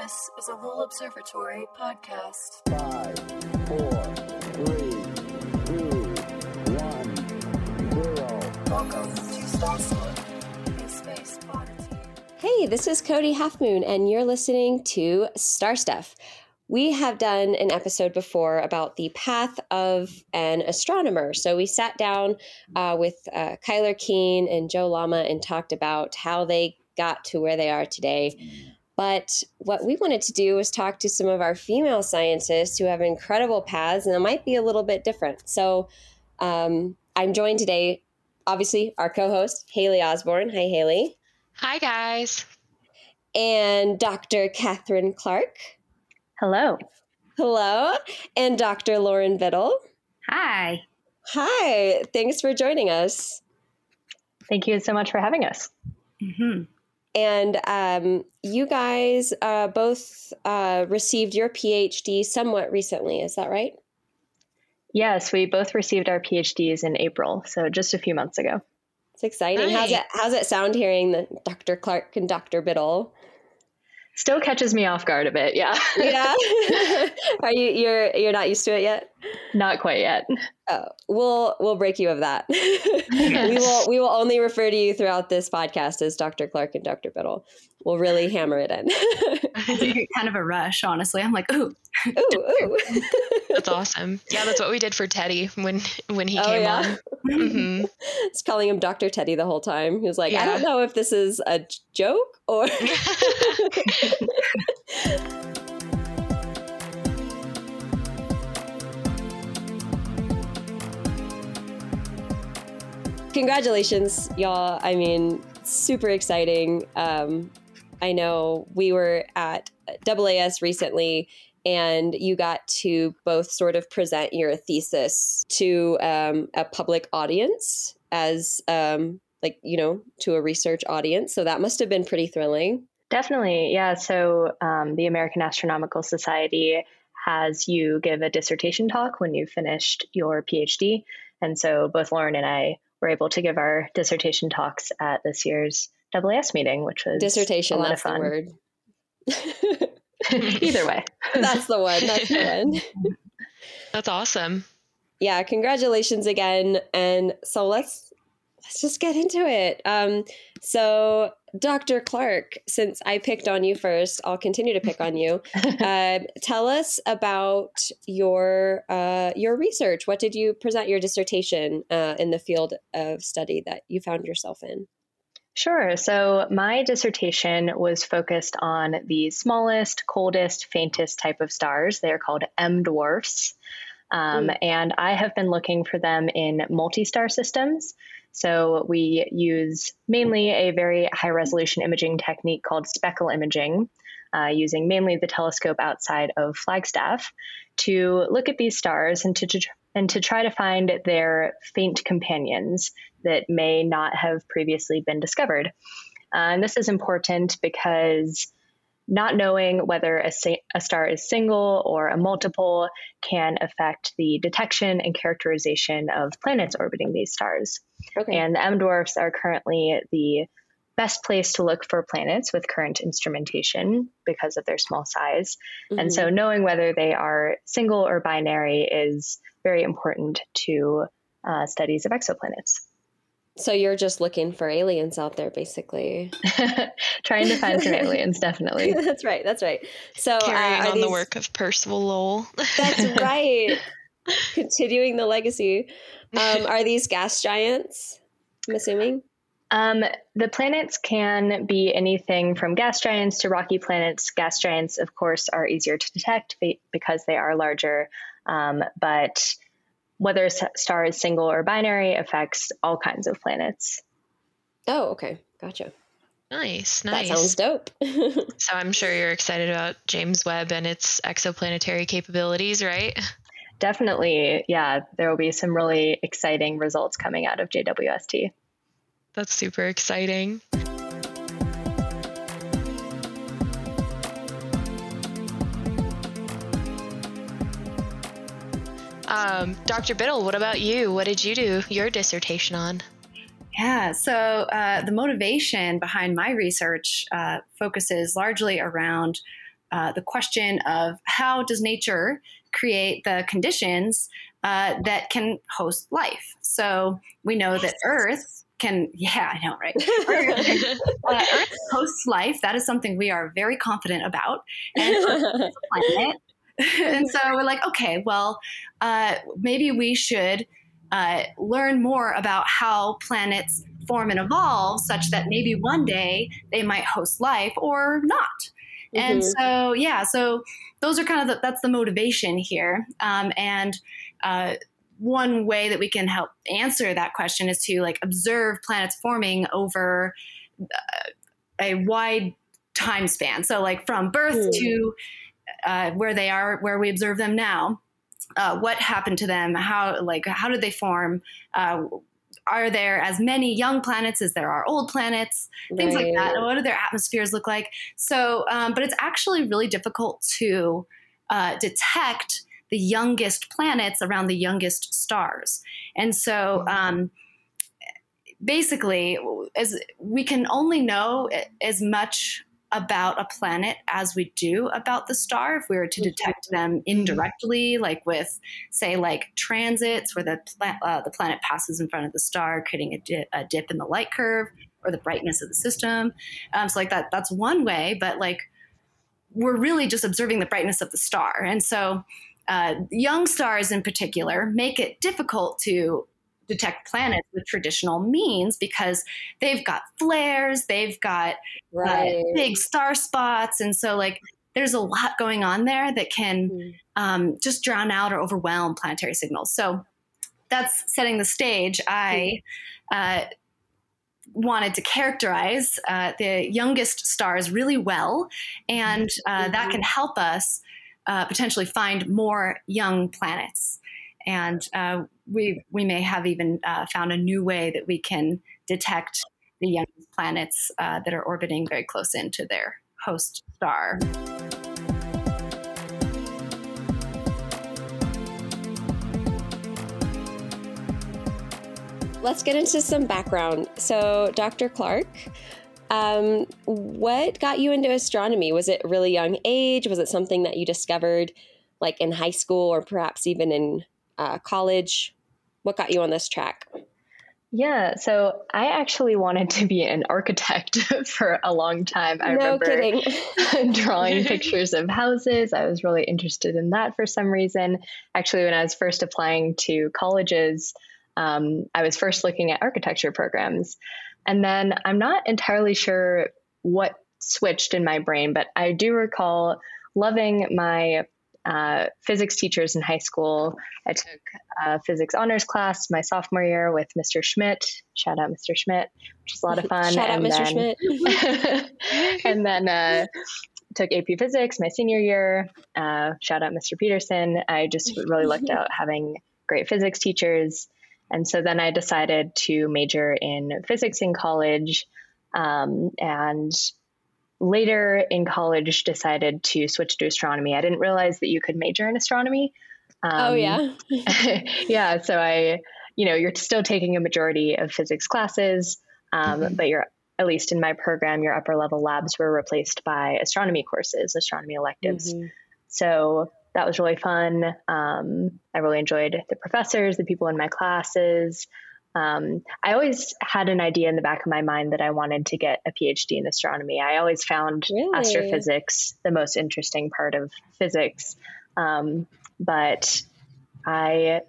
This is a Lowell Observatory podcast. Five, four, three, two, one, zero. Welcome to Star a space oddity. Hey, this is Cody Halfmoon, and you're listening to Star Stuff. We have done an episode before about the path of an astronomer. So we sat down uh, with uh, Kyler Keene and Joe Llama and talked about how they got to where they are today. But what we wanted to do was talk to some of our female scientists who have incredible paths, and it might be a little bit different. So um, I'm joined today, obviously, our co host, Hailey Osborne. Hi, Hailey. Hi, guys. And Dr. Catherine Clark. Hello. Hello. And Dr. Lauren Biddle. Hi. Hi. Thanks for joining us. Thank you so much for having us. Mm-hmm. And um, you guys uh, both uh, received your PhD somewhat recently. Is that right? Yes, we both received our PhDs in April, so just a few months ago. It's exciting. How's it how's it sound hearing the Dr. Clark and Dr. Biddle? Still catches me off guard a bit, yeah. yeah. Are you you're you're not used to it yet? Not quite yet. Oh, we'll we'll break you of that. we will we will only refer to you throughout this podcast as Dr. Clark and Dr. Biddle. We'll really hammer it in. kind of a rush, honestly. I'm like, ooh, ooh, ooh. that's awesome. Yeah, that's what we did for Teddy when when he oh, came yeah? on. Mm-hmm. It's calling him Dr. Teddy the whole time. He was like, yeah. I don't know if this is a joke or. Congratulations, y'all. I mean, super exciting. Um, I know we were at AAS recently and you got to both sort of present your thesis to um, a public audience as um, like you know to a research audience. So that must have been pretty thrilling. Definitely. Yeah. So um, the american astronomical society has you give a dissertation talk when you've finished your phd and so both lauren and i were able to give our dissertation talks at this year's AAS meeting which was dissertation a lot that's of fun. the word Either way. That's the one. That's the one. That's awesome. Yeah, congratulations again. And so let's let's just get into it. Um, so Dr. Clark, since I picked on you first, I'll continue to pick on you. Uh, tell us about your uh, your research. What did you present your dissertation uh, in the field of study that you found yourself in? Sure. So, my dissertation was focused on the smallest, coldest, faintest type of stars. They are called M dwarfs. Um, mm. And I have been looking for them in multi star systems. So, we use mainly a very high resolution imaging technique called speckle imaging, uh, using mainly the telescope outside of Flagstaff to look at these stars and to, and to try to find their faint companions that may not have previously been discovered. Uh, and this is important because not knowing whether a, a, star is single or a multiple can affect the detection and characterization of planets orbiting these stars. Okay. And the M dwarfs are currently the best place to look for planets with current instrumentation because of their small size. Mm-hmm. And so knowing whether they are single or binary is very important to uh, studies of exoplanets. So you're just looking for aliens out there, basically. Trying to find some aliens, definitely. that's right. That's right. So carrying uh, on these... the work of Percival Lowell. that's right. Continuing the legacy. Um, are these gas giants? I'm assuming. Um, the planets can be anything from gas giants to rocky planets. Gas giants, of course, are easier to detect because they are larger. Um, but whether a star is single or binary affects all kinds of planets. Oh, okay. Gotcha. Nice, nice. That sounds dope. so I'm sure you're excited about James Webb and its exoplanetary capabilities, right? Definitely. Yeah, there will be some really exciting results coming out of JWST. That's super exciting. Um, Dr. Biddle, what about you? What did you do your dissertation on? Yeah, so uh, the motivation behind my research uh, focuses largely around uh, the question of how does nature create the conditions uh, that can host life. So we know that Earth can, yeah, I know, right? Earth, uh, Earth hosts life. That is something we are very confident about. And planet. And so we're like, okay, well, uh, maybe we should uh, learn more about how planets form and evolve such that maybe one day they might host life or not. And Mhm. so, yeah, so those are kind of the, that's the motivation here. Um, and uh, one way that we can help answer that question is to like observe planets forming over uh, a wide time span. So, like from birth Hmm. to uh, where they are, where we observe them now. Uh, what happened to them? How like how did they form? Uh, are there as many young planets as there are old planets? Things like that. What do their atmospheres look like? So, um, but it's actually really difficult to uh, detect the youngest planets around the youngest stars, and so. Um, basically as we can only know as much about a planet as we do about the star if we were to detect them indirectly like with say like transits where the pla- uh, the planet passes in front of the star creating a, di- a dip in the light curve or the brightness of the system. Um, so like that that's one way but like we're really just observing the brightness of the star. And so uh, young stars in particular make it difficult to detect planets with traditional means because they've got flares, they've got uh, big star spots, and so like there's a lot going on there that can Mm. um, just drown out or overwhelm planetary signals. So that's setting the stage. I uh, wanted to characterize uh, the youngest stars really well, and uh, that can help us uh, potentially find more young planets. And uh, we we may have even uh, found a new way that we can detect the youngest planets uh, that are orbiting very close into their host star. Let's get into some background. So, Dr. Clark, um, what got you into astronomy? Was it really young age? Was it something that you discovered like in high school or perhaps even in uh, college? What got you on this track? Yeah, so I actually wanted to be an architect for a long time. I no remember kidding. drawing pictures of houses. I was really interested in that for some reason. Actually, when I was first applying to colleges, um, I was first looking at architecture programs. And then I'm not entirely sure what switched in my brain, but I do recall loving my uh, physics teachers in high school. I took a physics honors class my sophomore year with Mr. Schmidt. Shout out Mr. Schmidt, which is a lot of fun. Shout out, And Mr. then- Schmidt. and then uh, took AP Physics my senior year. Uh, shout out Mr. Peterson. I just really looked out having great physics teachers. And so then I decided to major in physics in college. Um, and later in college, decided to switch to astronomy. I didn't realize that you could major in astronomy. Um, oh, yeah. yeah. So I, you know, you're still taking a majority of physics classes, um, but you're at least in my program, your upper level labs were replaced by astronomy courses, astronomy electives. Mhm. So that was really fun. Um, I really enjoyed the professors, the people in my classes. Um, I always had an idea in the back of my mind that I wanted to get a PhD in astronomy. I always found Really? astrophysics the most interesting part of physics. Um, but I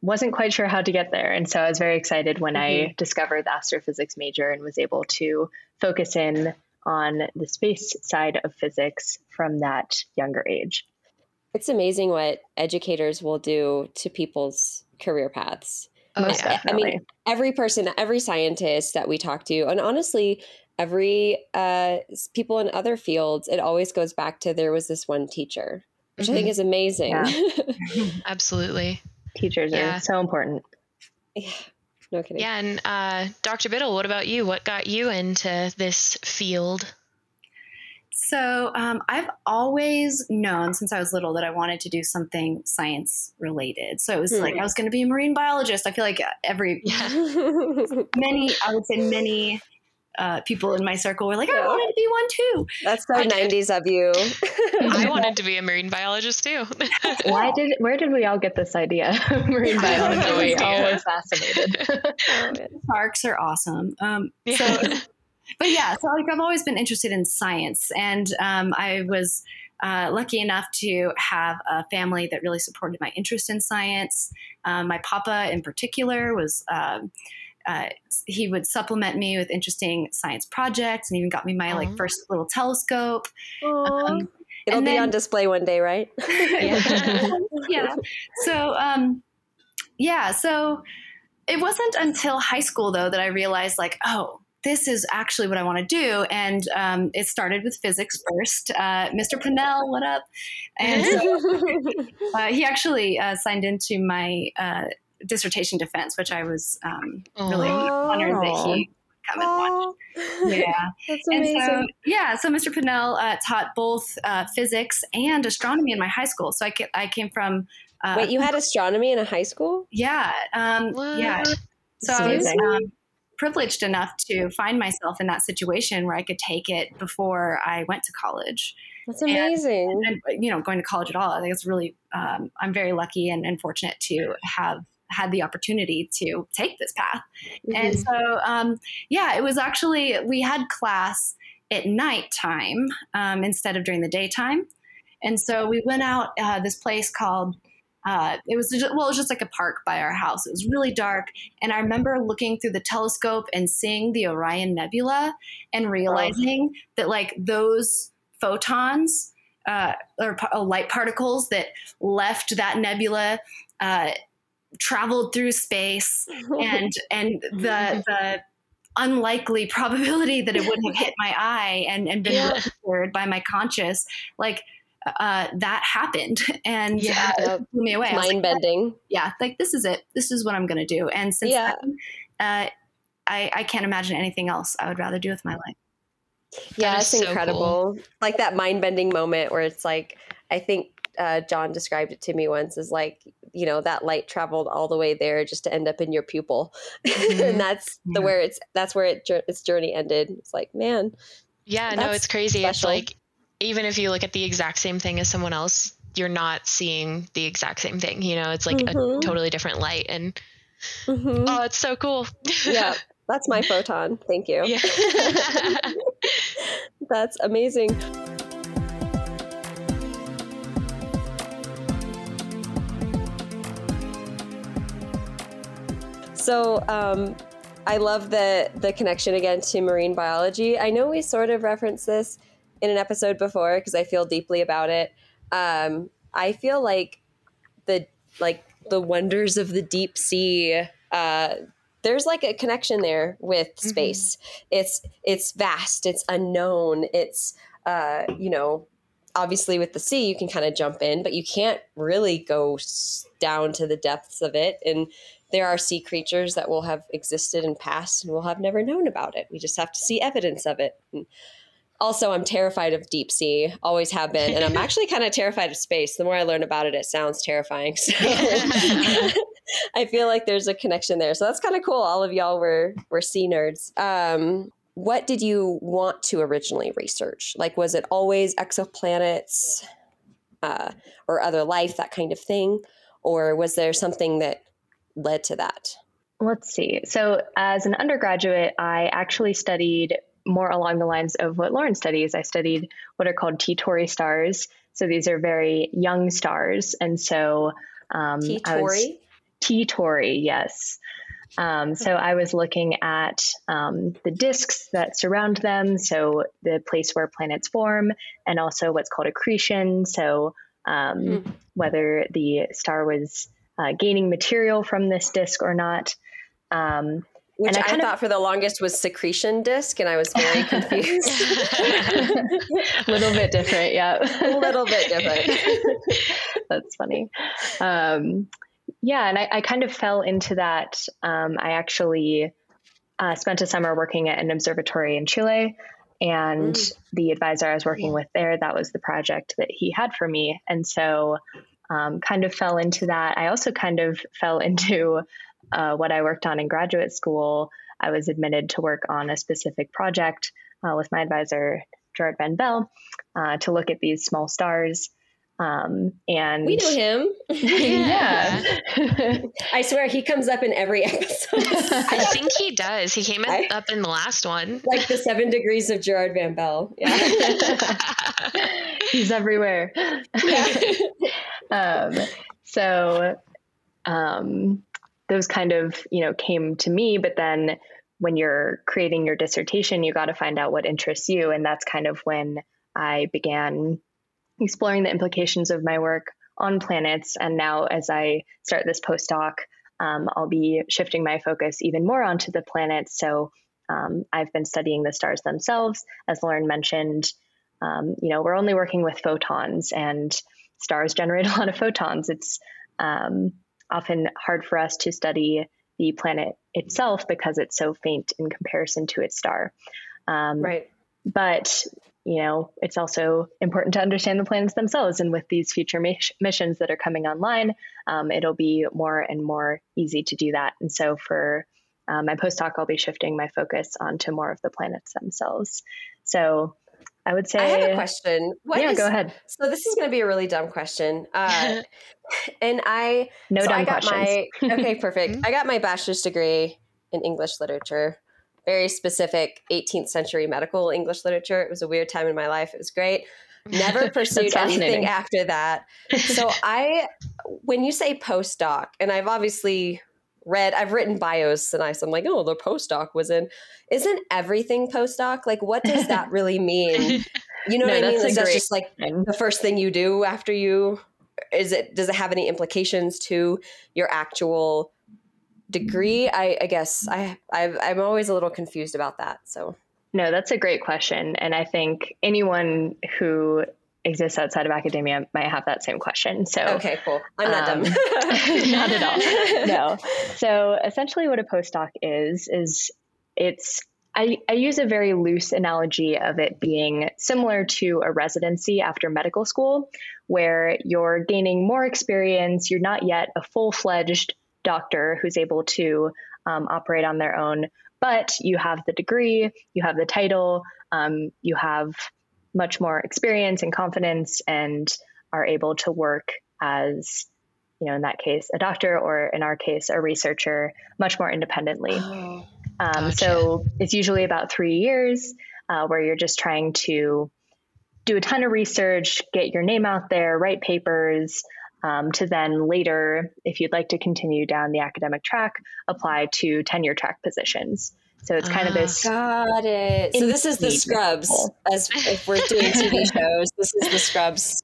wasn't quite sure how to get there. And so I was very excited when I discovered the astrophysics major and was able to focus in on the space side of physics from that younger age. It's amazing what educators will do to people's career paths. Oh, Most yeah. I mean, every person, every scientist that we talk to, and honestly, every uh, people in other fields, it always goes back to there was this one teacher, which I think is amazing. Absolutely. Teachers Yeah. are so important. Yeah, no kidding. Yeah. And uh, Dr. Biddle, what about you? What got you into this field? So um, I've always known since I was little that I wanted to do something science related. So it was Hmm. like I was going to be a marine biologist. I feel like every Yeah. many I would say many uh, people in my circle were like, I Yeah. wanted to be one too. That's so I did. 90s of you. I wanted to be a marine biologist too. Why did where did we all get this idea? Marine I have we all were fascinated. Oh, man. Parks are awesome. Um, Yeah. So, but yeah, so like I've always been interested in science, and um, I was uh, lucky enough to have a family that really supported my interest in science. Um, my papa, in particular, was. Um, uh, he would supplement me with interesting science projects and even got me my like first little telescope. Aw. Um, It'll and be then- on display one day, right? yeah. yeah. So, um, yeah. So it wasn't until high school though that I realized like, oh, this is actually what I want to do. And um, it started with physics first. Uh, Mr. Pinnell, what up? And so, uh, he actually uh, signed into my uh, dissertation defense, which I was um, really Aw. honored that he come and watch. Aw. Yeah. That's And amazing. so, yeah, so Mr. Pinnell uh, taught both uh, physics and astronomy in my high school. So I, ca- I came from. Uh, Wait, you had astronomy in a high school? Yeah. Um, yeah. So I was um, privileged enough to find myself in that situation where I could take it before I went to college. That's And- amazing. And, you know, going to college at all, I think it's really, um, I'm very lucky and, and fortunate to have had the opportunity to take this path. And Mhm. so, um, yeah, it was actually, we had class at nighttime um, instead of during the daytime. And so we went out uh, this place called, uh, it was just, well, it was just like a park by our house. It was really dark. And I remember looking through the telescope and seeing the Orion Nebula and realizing that, like, those photons uh, or uh, light particles that left that nebula uh, traveled through space and and the the unlikely probability that it would have hit my eye and and been Yeah. registered by my conscious like uh, that happened and Yeah. uh, blew me away. I was Mind like, bending. yeah, like this is it. This is what I'm going to do. And since Yeah. then, uh, I, I can't imagine anything else I would rather do with my life. Yeah, That it's is so incredible. Like that mind bending moment where it's like, I think uh, John described it to me once as like, you know, that light traveled all the way there just to end up in your pupil, Mhm. and that's the where it's that's where it its journey ended. It's like, man, Yeah, no, That's it's crazy. It's like even if you look at the exact same thing as someone else, you're not seeing the exact same thing. You know, it's like Mhm. a totally different light, and Mhm. oh, it's so cool. yeah, that's my photon. Thank you. yeah. That's amazing. So, um, I love the the connection again to marine biology. I know we sort of reference this in an episode before because I feel deeply about it. Um, I feel like the like the wonders of the deep sea. Uh, there's like a connection there with Mhm. space. It's it's vast. It's unknown. It's uh, you know obviously with the sea you can kind of jump in, but you can't really go s- down to the depths of it and there are sea creatures that will have existed in past and we'll have never known about it. We just have to see evidence of it. And also, I'm terrified of deep sea, always have been, and I'm actually kind of terrified of space. The more I learn about it, it sounds terrifying. So I feel like there's a connection there. So that's kind of cool. All of y'all were were sea nerds. Um, what did you want to originally research? Like, was it always exoplanets uh, or other life, that kind of thing, or was there something that led to that? Let's see. So, as an undergraduate, I actually studied more along the lines of what Lauren studies. I studied what are called T Tauri stars. So, these are very young stars. And so, um, T Tauri. T Tauri, yes. Um, so I was looking at um, the disks that surround them, so the place where planets form, and also what's called accretion. So um, Hmm. whether the star was uh, gaining material from this disk or not. Um, Which And I I, kind of- thought for the longest was secretion disc, and I was very confused. a little bit different, yeah. a little bit different. That's funny. Um, yeah, and I, I kind of fell into that. Um, I actually uh, spent a summer working at an observatory in Chile, and Mm. the advisor I was working with there, that was the project that he had for me. And so um, kind of fell into that. I also kind of fell into uh, what I worked on in graduate school. I was admitted to work on a specific project uh, with my advisor, Gerard Van Belle, uh, to look at these small stars. Um, and We know him. yeah. I swear he comes up in every episode. I think he does. He came I- up in the last one. like the seven degrees of Gerard Van Belle. Yeah. He's everywhere. um, so um, those kind of you know came to me, but then when you're creating your dissertation, you got to find out what interests you, and that's kind of when I began exploring the implications of my work on planets. And now, as I start this postdoc, um, I'll be shifting my focus even more onto the planets. So um, I've been studying the stars themselves, as Lauren mentioned. Um, you know, we're only working with photons, and stars generate a lot of photons. It's um, often hard for us to study the planet itself because it's so faint in comparison to its star. Um, right. but you know it's also important to understand the planets themselves and with these future mis- missions that are coming online um, it'll be more and more easy to do that and so for uh, my postdoc i'll be shifting my focus onto more of the planets themselves so i would say I have a question. What yeah is- go ahead So this is going to be a really dumb question. Uh, and I no so dumb I got questions my okay, perfect. I got my bachelor's degree in English literature. Very specific 18th century medical English literature. It was a weird time in my life. It was great. Never pursued anything after that. So I, when you say postdoc, and I've obviously read, I've written bios and I, so I'm like, oh, the postdoc was in. Isn't everything postdoc? Like, what does that really mean? You know No, what I mean? that's Is that just like the first thing you do after you is it does it have any implications to your actual degree i, I guess I I've, i'm always a little confused about that so No, that's a great question. And I think anyone who exists outside of academia might have that same question. So, okay cool i'm not Um, dumb not at all. No. So essentially, what a postdoc is is it's I, I use a very loose analogy of it being similar to a residency after medical school, where you're gaining more experience. You're not yet a full fledged doctor who's able to um, operate on their own, but you have the degree, you have the title, um, you have much more experience and confidence, and are able to work as you know, in that case, a doctor, or in our case, a researcher, much more independently. Oh, Um, So it's usually about three years uh, where you're just trying to do a ton of research, get your name out there, write papers, um, to then later, if you'd like to continue down the academic track, apply to tenure track positions. So it's kind of Ah. this. got it so this is the Indeed. scrubs as if we're doing tv shows this is the scrubs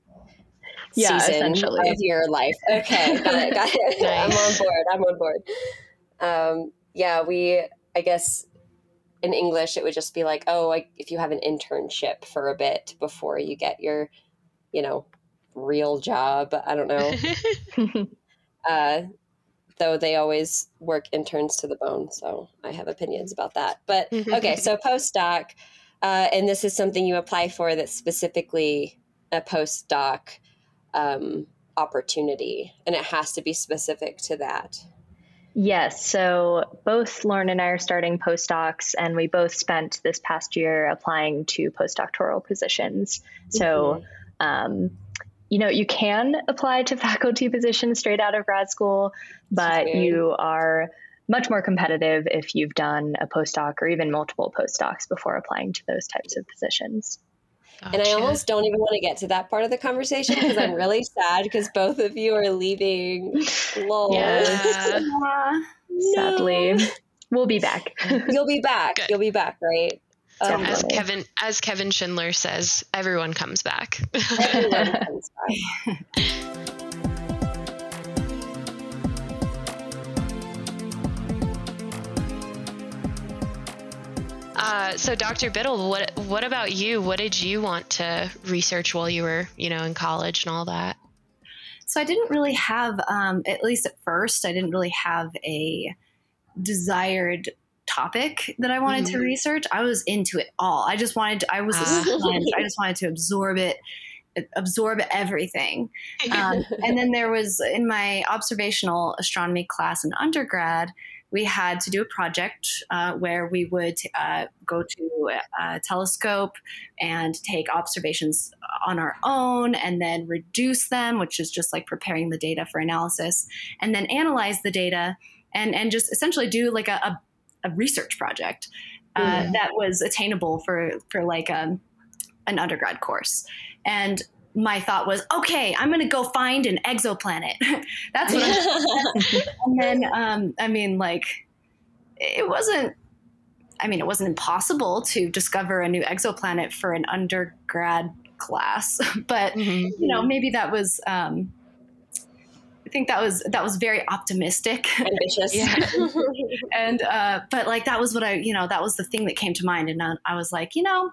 Yeah, season essentially. of your life okay got it got it i'm on board i'm on board um, yeah we i guess in english it would just be like oh like if you have an internship for a bit before you get your you know real job i don't know uh, though they always work interns to the bone so i have opinions about that but okay so postdoc uh, and this is something you apply for that's specifically a postdoc um, opportunity and it has to be specific to that Yes. So both Lauren and I are starting postdocs, and we both spent this past year applying to postdoctoral positions. So, um, you know, you can apply to faculty positions straight out of grad school, but Okay. you are much more competitive if you've done a postdoc or even multiple postdocs before applying to those types of positions. and i almost don't even want to get to that part of the conversation because i'm really sad because both of you are leaving lol Yeah. Aw. Sadly, we'll be back. you'll be back Good. you'll be back right Definitely. As Kevin as Kevin Schindler says, everyone comes back. everyone comes back. Uh, so, Dr. Biddle, what what about you? What did you want to research while you were, you know, in college and all that? So I didn't really have, um, at least at first, I didn't really have a desired topic that I wanted to Mhm. research. I was into it all. I just wanted to, I was Ah. I just wanted to absorb it, absorb everything. Um, and then there was in my observational astronomy class in undergrad, we had to do a project uh, where we would uh, go to a telescope and take observations on our own and then reduce them, which is just like preparing the data for analysis, and then analyze the data and, and just essentially do like a, a, a research project uh, Mm. that was attainable for, for like um, an undergrad course. And my thought was, okay, I'm going to go find an exoplanet. That's what I'm and then um, I mean, like, it wasn't. I mean, it wasn't impossible to discover a new exoplanet for an undergrad class, but Mhm. you know, maybe that was. Um, think that was that was very optimistic, Ambitious. Yeah. and uh, but like that was what I, you know, that was the thing that came to mind, and I, I was like, you know,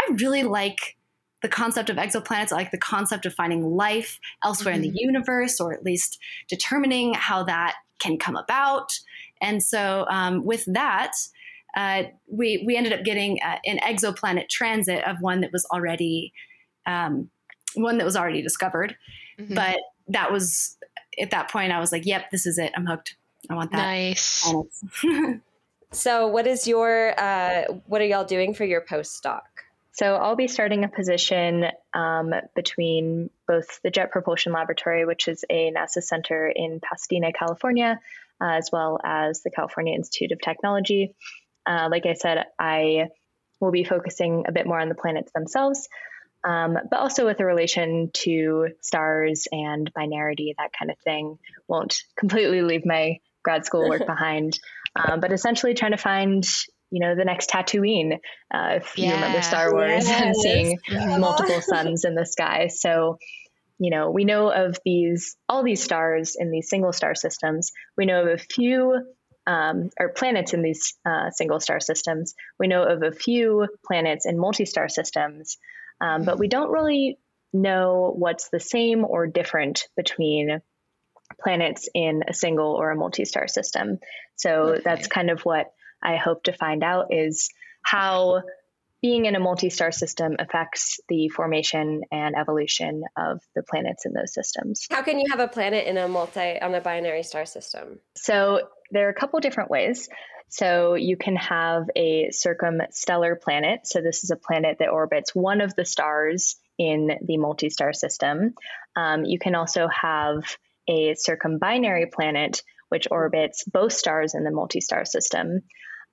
I really like the concept of exoplanets, I like the concept of finding life elsewhere in the universe, or at least determining how that can come about. And so, um, with that, uh, we we ended up getting uh, an exoplanet transit of one that was already um, one that was already discovered. Mhm. But that was at that point, I was like, "Yep, this is it. I'm hooked. I want that." nice. So, what is your uh, what are y'all doing for your postdoc? So I'll be starting a position um, between both the Jet Propulsion Laboratory, which is a NASA center in Pasadena, California, uh, as well as the California Institute of Technology. Uh, like I said, I will be focusing a bit more on the planets themselves, um, but also with a relation to stars and binarity, that kind of thing. Won't completely leave my grad school work behind, um, but essentially trying to find you know the next Tatooine, uh, if you remember Star Wars and seeing Mhm. multiple suns in the sky. So, you know, we know of these all these stars in these single star systems. We know of a few um, or planets in these uh, single star systems. We know of a few planets in multi star systems, um, but we don't really know what's the same or different between planets in a single or a multi star system. So Okay. that's kind of what I hope to find out is how being in a multi star system affects the formation and evolution of the planets in those systems. How can you have a planet in a multi on a binary star system? So there are a couple different ways. So you can have a circumstellar planet. So this is a planet that orbits one of the stars in the multi star system. Um, you can also have a circumbinary planet, which orbits both stars in the multi star system.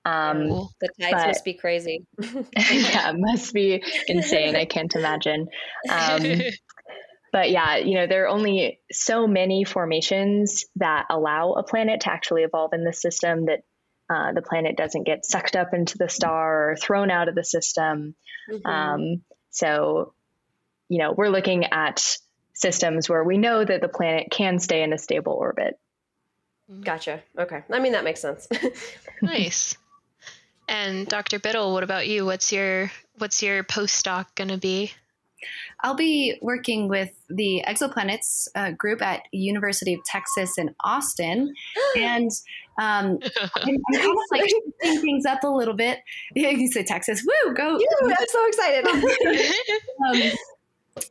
Um. The tides But- must be crazy. yeah, must be insane. I can't imagine. Um, but yeah, you know, there are only so many formations that allow a planet to actually evolve in the system that uh, the planet doesn't get sucked up into the star or thrown out of the system. Mhm. Um, so, you know, we're looking at systems where we know that the planet can stay in a stable orbit. gotcha. Okay. I mean that makes sense. nice. And Dr. Biddle, what about you? What's your what's your postdoc gonna be? I'll be working with the exoplanets uh, group at University of Texas in Austin, and um, I'm, I'm kind of like shifting things up a little bit. Yeah, you said Texas, woo, go! Ew, I'm so excited. um,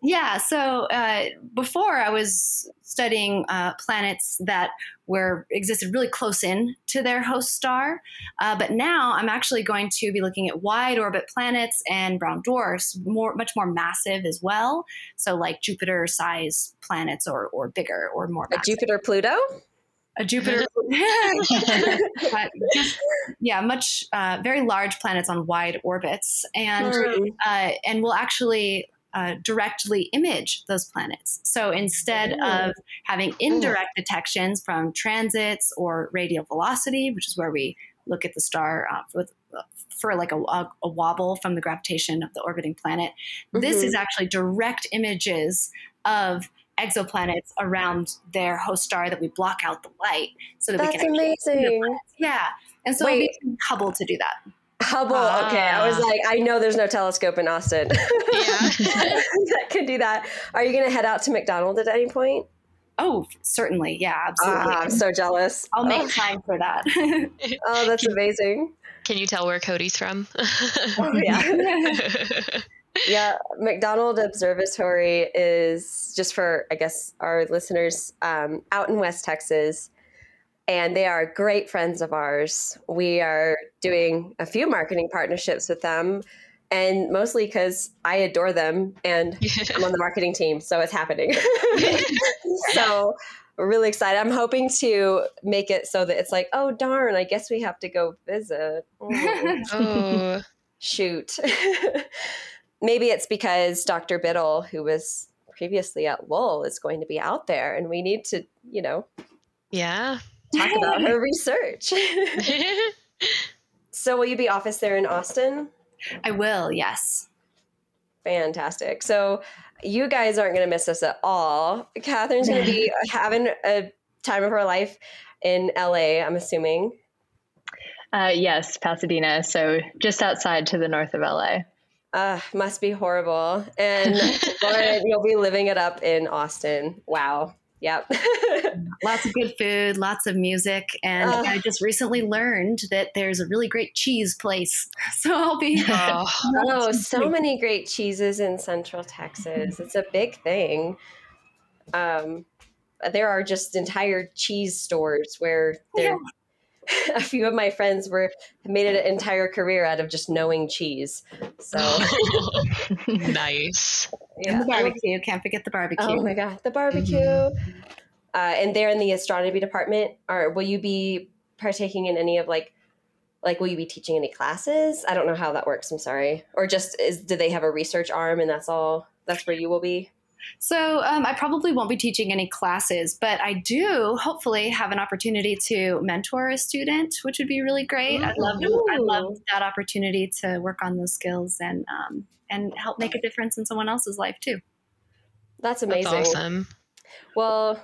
yeah, so uh, before I was studying uh, planets that were existed really close in to their host star, uh, but now I'm actually going to be looking at wide orbit planets and brown dwarfs, more much more massive as well. So like Jupiter size planets or or bigger or more A. Jupiter Pluto? A Jupiter. Uh, just, yeah, much uh, very large planets on wide orbits, and uh, and will actually uh, directly image those planets. So instead of having indirect detections from transits or radial velocity, which is where we look at the star uh, with, for like a, a, a wobble from the gravitation of the orbiting planet, this Mhm. is actually direct images of exoplanets around their host star that we block out the light so that we That's can actually amazing. Yeah. And so we'll Wait. be Hubble to do that. Hubble. Okay, I was like, I know there's no telescope in Austin that could do that. Are you going to head out to McDonald at any point? Oh, certainly. Yeah, absolutely. Ah, I'm so jealous. I'll make Oh, time for that. oh, that's amazing. Can you tell where Cody's from? Oh, yeah. Yeah, McDonald Observatory is just for, I guess, our listeners um, out in West Texas. and they are great friends of ours. We are doing a few marketing partnerships with them, and mostly because I adore them and I'm on the marketing team, so it's happening. so we're really excited. I'm hoping to make it so that it's like, oh darn, I guess we have to go visit. Oh, Oh, shoot. Maybe it's because Dr. Biddle, who was previously at Lowell, is going to be out there, and we need to, you know, yeah. talk about her research. so, will you be office there in Austin? I will, yes. Fantastic. So, you guys aren't going to miss us at all. Catherine's going to be having a time of her life in LA, I'm assuming. Uh, yes, Pasadena. So just outside to the north of LA. Uh, must be horrible. And Lauren, you'll be living it up in Austin. Wow. Yep. Lots of good food, lots of music, and Ugh. I just recently learned that there's a really great cheese place. So I'll be Oh, oh, so many great cheeses in Central Texas. It's a big thing. Um, there are just entire cheese stores where there. A few of my friends were made an entire career out of just knowing cheese. So nice. And the barbecue. Can't forget the barbecue. Oh my god, the barbecue! Uh, and there in the astronomy department, are will you be partaking in any of like, like will you be teaching any classes? I don't know how that works. I'm sorry, or just is do they have a research arm and that's all? That's where you will be. So um, I probably won't be teaching any classes, but I do hopefully have an opportunity to mentor a student, which would be really great. I'd love I'd love that opportunity to work on those skills and um, and help make a difference in someone else's life too. That's That's amazing. awesome. Well,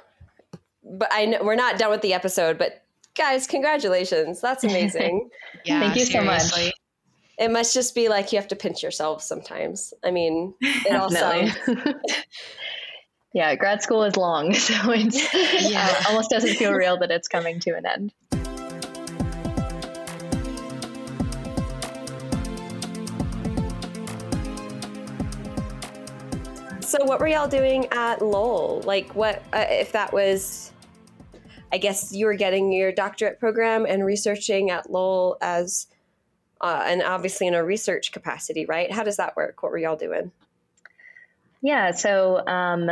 but I know we're not done with the episode, but guys, congratulations! That's amazing. Yeah, Thank you so much. Seriously. it must just be like you have to pinch yourself sometimes. I mean, it all sounds Definitely. yeah, grad school is long, so it's Yeah. uh, almost doesn't feel real that it's coming to an end. So, what were y'all doing at Lowell? Like, what uh, if that was? I guess you were getting your doctorate program and researching at Lowell as, uh, and obviously in a research capacity, right? How does that work? What were y'all doing? Yeah, so um,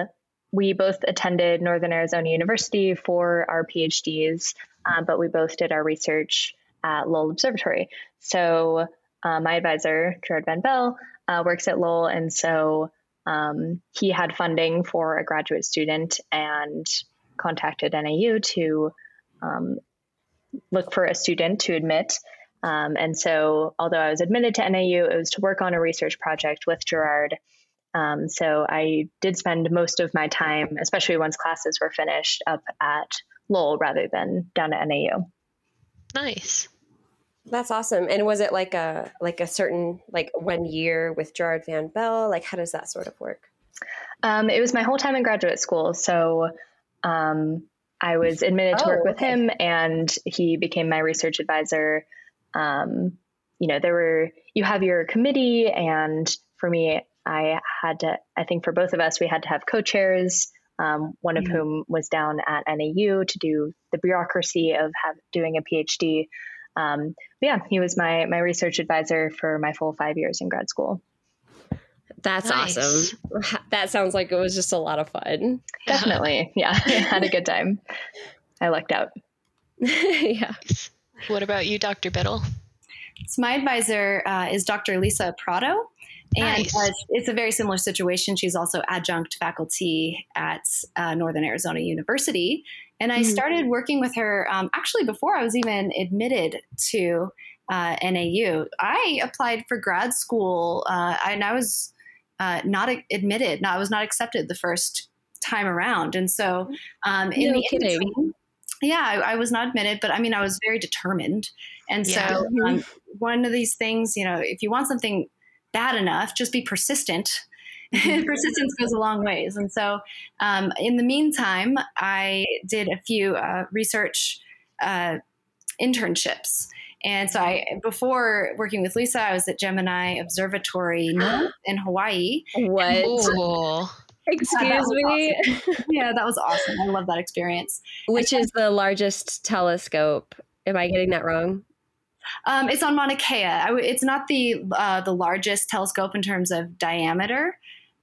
we both attended Northern Arizona University for our PhDs, um, but we both did our research at Lowell Observatory. So uh, my advisor, Gerard Van Belle, uh, works at Lowell, and so um, he had funding for a graduate student and contacted NAU to um, look for a student to admit. Um, and so, although I was admitted to NAU, it was to work on a research project with Gerard. Um, so I did spend most of my time, especially once classes were finished, up at Lowell rather than down at NAU. Nice. That's awesome. And was it like a like a certain like one year with Gerard Van Belle? Like, how does that sort of work? Um, it was my whole time in graduate school. So um, I was admitted to Oh, work with okay. him, and he became my research advisor. Um, you know, there were, you have your committee, and for me, I had to, I think for both of us, we had to have co chairs. Um, one of Mhm. whom was down at NAU to do the bureaucracy of have, doing a PhD. Um, but yeah, he was my my research advisor for my full five years in grad school. That's Nice. awesome. That sounds like it was just a lot of fun. Definitely, yeah, had a good time. I lucked out. yeah. What about you, Dr. Biddle? So my advisor uh, is Dr. Lisa Prato. And Nice. uh, it's a very similar situation. She's also adjunct faculty at uh, Northern Arizona University. And I Mhm. started working with her um, actually before I was even admitted to uh, NAU. I applied for grad school uh, and I was uh, not admitted. No, I was not accepted the first time around. And so um, in No the kidding. in-between- yeah, I, I was not admitted, but I mean, I was very determined. And Yeah. so um, one of these things, you know, if you want something bad enough, just be persistent. Persistence goes a long ways. And so, um, in the meantime, I did a few uh, research uh, internships. And so, I before working with Lisa, I was at Gemini Observatory in Hawaii. What? Cool. Excuse me. yeah, that was awesome. I love that experience. Which is the largest telescope? Am I getting that wrong? Um, it's on Mauna Kea. I w- it's not the uh, the largest telescope in terms of diameter.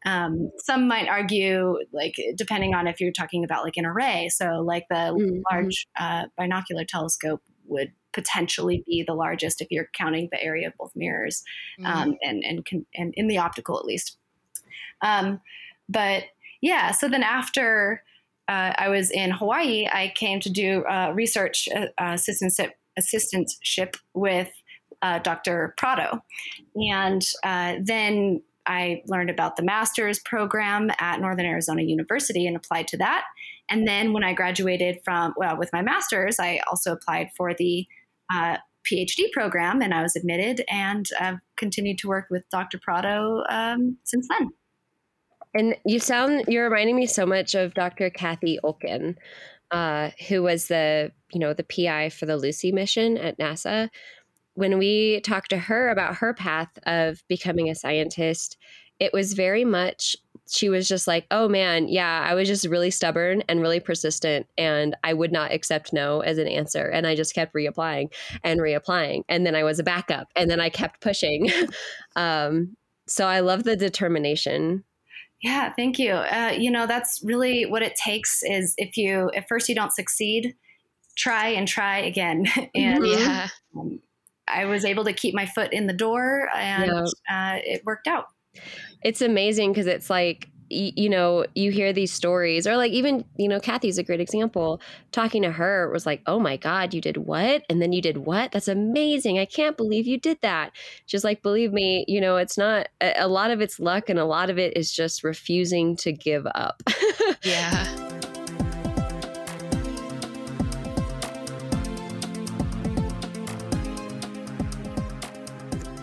Um, some might argue, like depending on if you're talking about like an array. So, like the Mhm. large uh, binocular telescope would potentially be the largest if you're counting the area of both mirrors, um, and and can, and in the optical at least. Um, but yeah, so then after uh, I was in Hawaii, I came to do uh, research uh, assistantship, assistantship with uh, Dr. Prato. And uh, then I learned about the master's program at Northern Arizona University and applied to that. And then when I graduated from, well, with my master's, I also applied for the uh, PhD program and I was admitted and I've continued to work with Dr. Prato um, since then. And you sound you're reminding me so much of Dr. Cathy Olkin, uh, who was the you know the PI for the Lucy mission at NASA. When we talked to her about her path of becoming a scientist, it was very much she was just like, "Oh man, yeah, I was just really stubborn and really persistent, and I would not accept no as an answer, and I just kept reapplying and reapplying, and then I was a backup, and then I kept pushing." um, so I love the determination Yeah, thank you. Uh, you know, that's really what it takes is if you, at first you don't succeed, try and try again. and Mhm. Yeah. um, I was able to keep my foot in the door and uh, it worked out. it's amazing because it's like y- you know you hear these stories or like even you know Cathy's a great example. Talking to her was like oh my god you did what? And then you did what? That's amazing. I can't believe you did that. Just like believe me you know it's not a, a lot of it's luck and a lot of it is just refusing to give up. Yeah.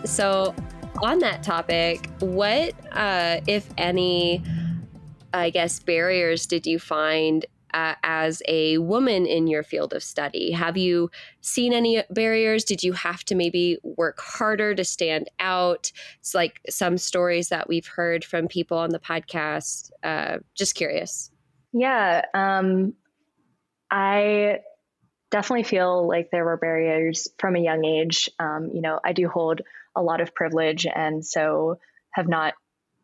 So, on that topic, what, uh, if any, I guess, barriers did you find uh, as a woman in your field of study? Have you seen any barriers? Did you have to maybe work harder to stand out? It's like some stories that we've heard from people on the podcast. Uh, just curious. Yeah, um, I definitely feel like there were barriers from a young age. Um, you know, I do hold a lot of privilege, and so have not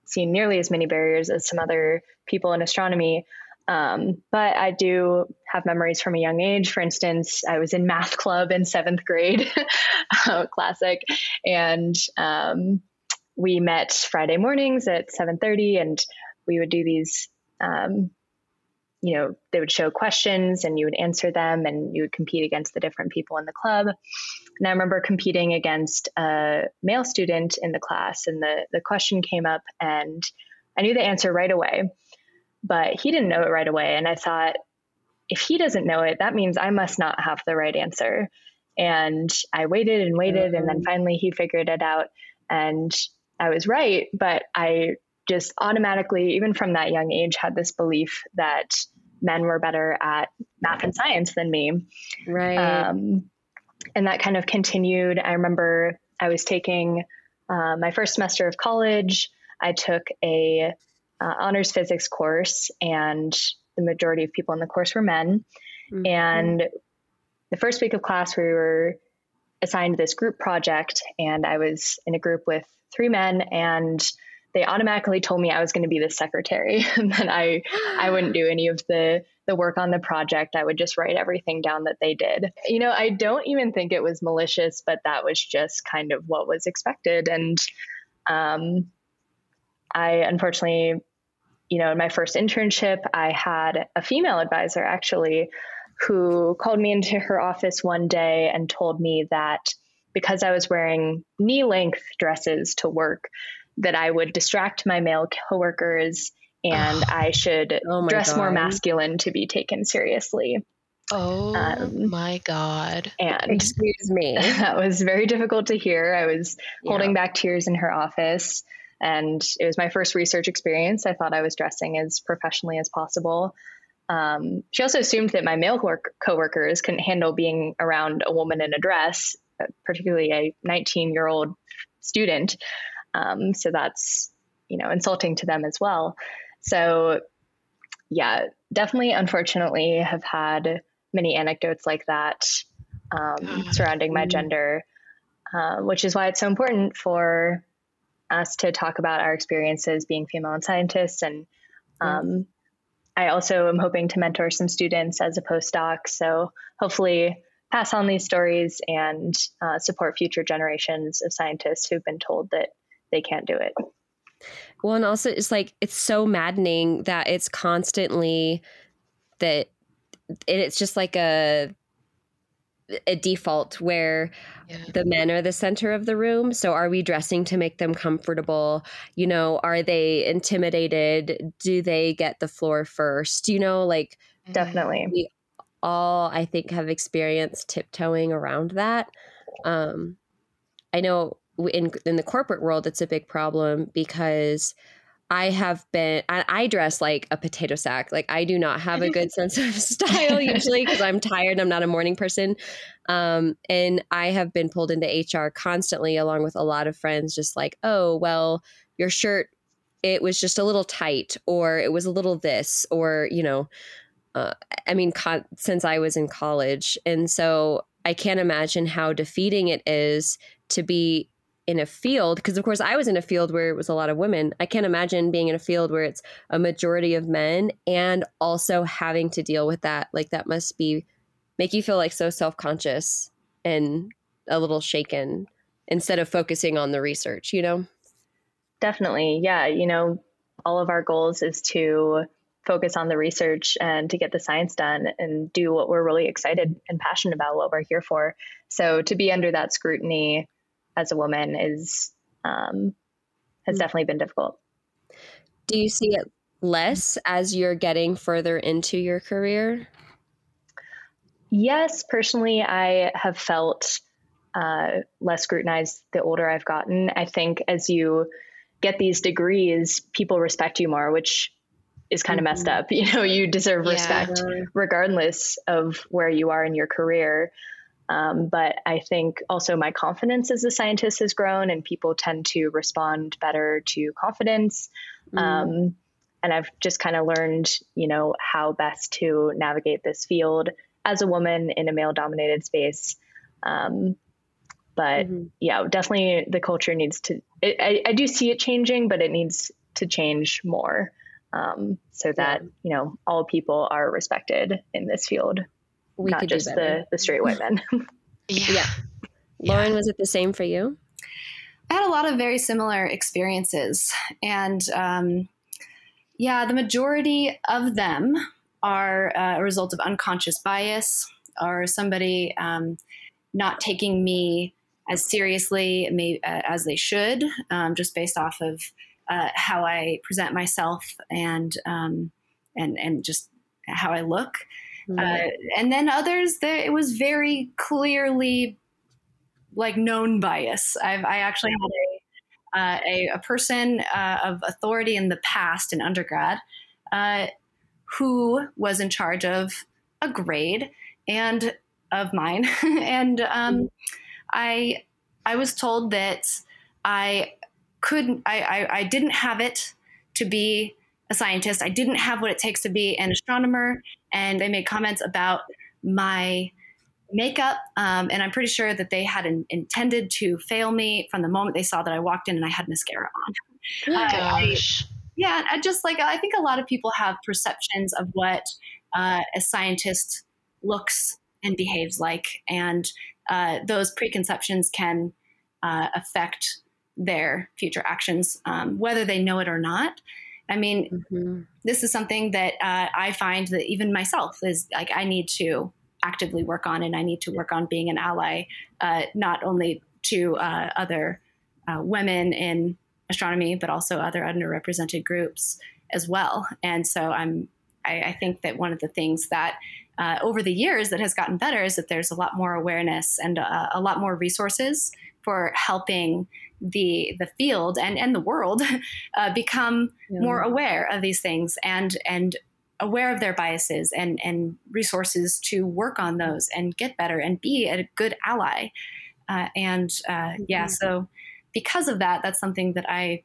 seen nearly as many barriers as some other people in astronomy. Um, but I do have memories from a young age. For instance, I was in math club in seventh grade, uh, classic, and um, we met Friday mornings at seven thirty, and we would do these um, you know, they would show questions and you would answer them and you would compete against the different people in the club. And I remember competing against a male student in the class and the, the question came up and I knew the answer right away, but he didn't know it right away. And I thought, if he doesn't know it, that means I must not have the right answer. And I waited and waited and then mm-hmm. finally he figured it out and I was right, but I just automatically, even from that young age, had this belief that men were better at math and science than me. Right. Um, and that kind of continued. I remember I was taking uh, my first semester of college. I took a uh, honors physics course, and the majority of people in the course were men. Mhm. And the first week of class, we were assigned this group project, and I was in a group with three men, and they automatically told me I was going to be the secretary, and then I I wouldn't do any of the the work on the project. I would just write everything down that they did. You know, I don't even think it was malicious, but that was just kind of what was expected. And um, I unfortunately, you know, in my first internship, I had a female advisor actually who called me into her office one day and told me that because I was wearing knee length dresses to work, that I would distract my male coworkers and I should Oh dress more masculine to be taken seriously. Oh Um, my God. And Excuse me. that was very difficult to hear. I was Yeah. holding back tears in her office. And it was my first research experience. I thought I was dressing as professionally as possible. Um, she also assumed that my male work- coworkers couldn't handle being around a woman in a dress, uh, particularly a 19 year old student. Um, so that's, you know, insulting to them as well. So, yeah, definitely, unfortunately, have had many anecdotes like that um, surrounding my gender, uh, which is why it's so important for us to talk about our experiences being female and scientists. And um, I also am hoping to mentor some students as a postdoc. So hopefully, pass on these stories and uh, support future generations of scientists who've been told that they can't do it. Well, and also it's like it's so maddening that it's constantly that it's just like a a default where Yeah. the men are the center of the room. So are we dressing to make them comfortable? You know, are they intimidated? Do they get the floor first? You know, like Definitely. We all I think have experienced tiptoeing around that. Um, I know w- in in the corporate world, it's a big problem because I have been I, I dress like a potato sack. Like I do not have a good sense of style usually because I'm tired. I'm not a morning person, um, and I have been pulled into HR constantly, along with a lot of friends. Just like, oh well, your shirt it was just a little tight, or it was a little this, or you know, uh, I mean, since I was in college. And so I can't imagine how defeating it is to be in a field, because of course I was in a field where it was a lot of women. I can't imagine being in a field where it's a majority of men and also having to deal with that. Like, that must be make you feel like so self conscious and a little shaken instead of focusing on the research, you know? Definitely. Yeah. You know, all of our goals is to focus on the research and to get the science done and do what we're really excited and passionate about, what we're here for. So to be under that scrutiny as a woman is, um, has Mm. definitely been difficult. Do you see it less as you're getting further into your career? Yes, personally, I have felt uh, less scrutinized the older I've gotten. I think as you get these degrees, people respect you more, which is kind of messed up. You know, you deserve Yeah. respect regardless of where you are in your career. Um, but I think also my confidence as a scientist has grown, and people tend to respond better to confidence. Um, and I've just kind of learned, you know, how best to navigate this field as a woman in a male dominated space. Um, but Mhm. yeah, definitely the culture needs to, it, I, I do see it changing, but it needs to change more um, so that, you know, all people are respected in this field, We not could just better. the, the straight white men. Yeah. Yeah. Lauren, was it the same for you? I had a lot of very similar experiences. And um, yeah, the majority of them are uh, a result of unconscious bias or somebody um, not taking me as seriously may, uh, as they should, um, just based off of uh, how I present myself and um, and and just how I look. Uh, and then others, there it was very clearly like known bias. I've, I actually had a uh, a, a person uh, of authority in the past in undergrad uh, who was in charge of a grade and of mine, and um, I I was told that I couldn't I, I I didn't have it to be a scientist. I didn't have what it takes to be an astronomer, and they made comments about my makeup. Um, and I'm pretty sure that they had in, intended to fail me from the moment they saw that I walked in and I had mascara on. Uh, I- Gosh. yeah, I just like I think a lot of people have perceptions of what uh, a scientist looks and behaves like, and uh, those preconceptions can uh, affect their future actions, um, whether they know it or not. I mean, Mhm. this is something that uh, I find that even myself is like I need to actively work on, and I need to work on being an ally, uh, not only to uh, other uh, women in astronomy, but also other underrepresented groups as well. And so I'm, I, I think that one of the things that uh, over the years that has gotten better is that there's a lot more awareness and uh, a lot more resources for helping the the field and and the world uh, become Yeah. more aware of these things and and aware of their biases and and resources to work on those and get better and be a good ally uh, and uh, yeah Mhm. so because of that that's something that i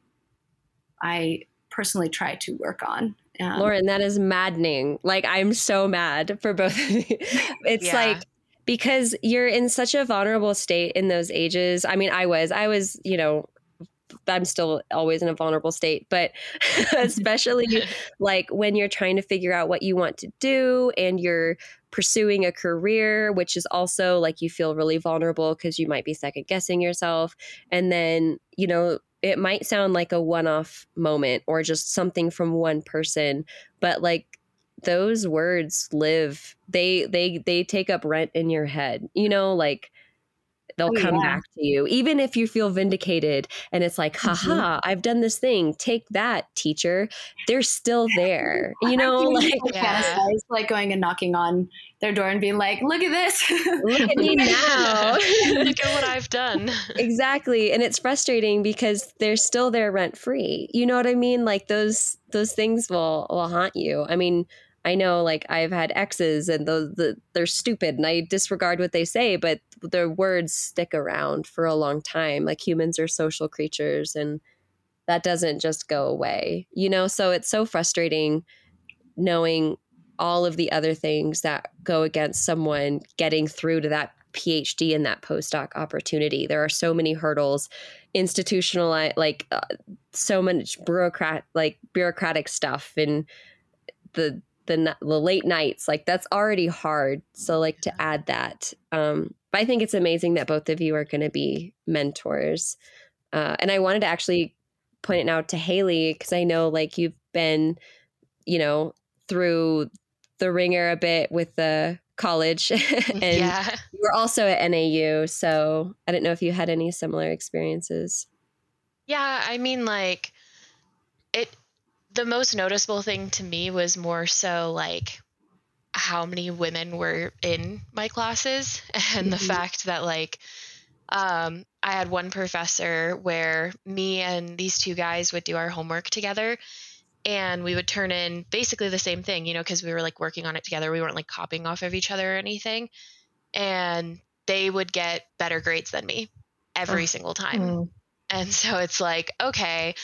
i personally try to work on. Um, Lauren, that is maddening. Like I'm so mad for both of you. It's Yeah. like because you're in such a vulnerable state in those ages. I mean, I was, I was, you know, I'm still always in a vulnerable state, but especially like when you're trying to figure out what you want to do and you're pursuing a career, which is also like you feel really vulnerable because you might be second guessing yourself. And then, you know, it might sound like a one off moment or just something from one person, but like those words live they they they take up rent in your head you know like they'll Oh, come yeah. back to you even if you feel vindicated and it's like haha mm-hmm. i've done this thing take that teacher they're still there you know like Yeah. fantasize, like going and knocking on their door and being like, "Look at this! look at me now Look at what I've done. exactly and it's frustrating because they're still there rent free you know what i mean like those those things will will haunt you i mean i know like i've had exes and those the, they're stupid and i disregard what they say but their words stick around for a long time like humans are social creatures and that doesn't just go away you know so it's so frustrating knowing all of the other things that go against someone getting through to that PhD and that postdoc opportunity. There are so many hurdles, institutional like uh, so much bureaucrat like bureaucratic stuff and the the the late nights like that's already hard. So like to add that, um, but I think it's amazing that both of you are going to be mentors. Uh, and I wanted to actually point it out to Hailey because I know like you've been, you know, through the ringer a bit with the college and yeah. you were also at NAU, so I didn't know if you had any similar experiences. Yeah, I mean like it the most noticeable thing to me was more so like how many women were in my classes and the Mhm. fact that like um I had one professor where me and these two guys would do our homework together and we would turn in basically the same thing, you know, because we were like working on it together. We weren't like copying off of each other or anything. And they would get better grades than me every Oh. single time. Mm. And so it's like, okay,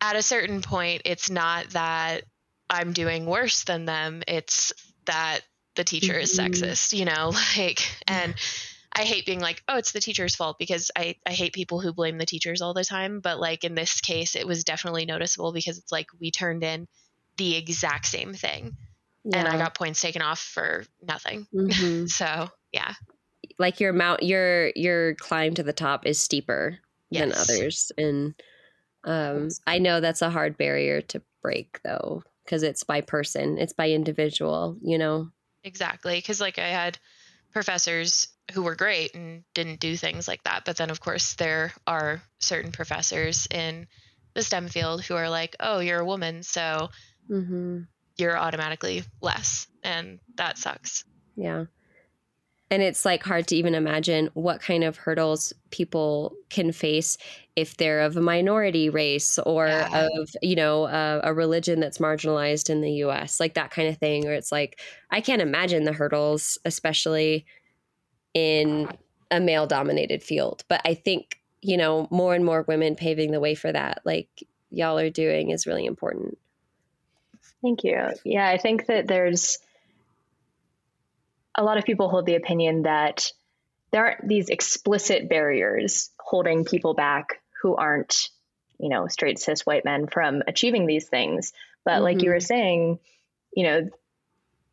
at a certain point, it's not that I'm doing worse than them, it's that the teacher is Mhm. sexist, you know, like, and I hate being like, oh, it's the teacher's fault because I, I hate people who blame the teachers all the time. But like in this case, it was definitely noticeable because it's like we turned in the exact same thing and I got points taken off for nothing. Mhm. So yeah. like your mount, your your climb to the top is steeper than others, and um, I know that's a hard barrier to break though, because it's by person, it's by individual, you know. Exactly. Because, like, I had professors who were great and didn't do things like that. But then, of course, there are certain professors in the STEM field who are like, oh, you're a woman, so Mm-hmm. you're automatically less. And that sucks. Yeah. And it's like hard to even imagine what kind of hurdles people can face if they're of a minority race or Yeah. of, you know, a, a religion that's marginalized in the US, like that kind of thing. Or it's like, I can't imagine the hurdles, especially in a male dominated field. But I think, you know, more and more women paving the way for that, like y'all are doing, is really important. Thank you. Yeah, I think that there's a lot of people hold the opinion that there aren't these explicit barriers holding people back who aren't, you know, straight cis white men from achieving these things. But like you mm-hmm. were saying, you know,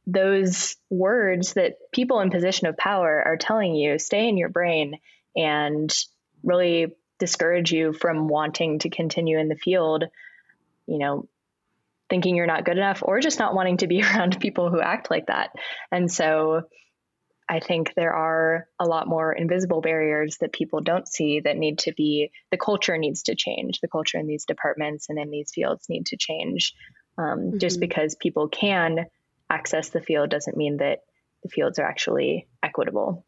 those words that people in position of power are telling you stay in your brain and really discourage you from wanting to continue in the field, you know, thinking you're not good enough or just not wanting to be around people who act like that. And so I think there are a lot more invisible barriers that people don't see that need to be, the culture needs to change. The culture in these departments and in these fields need to change. Um, Just Mhm. because people can access the field doesn't mean that the fields are actually equitable.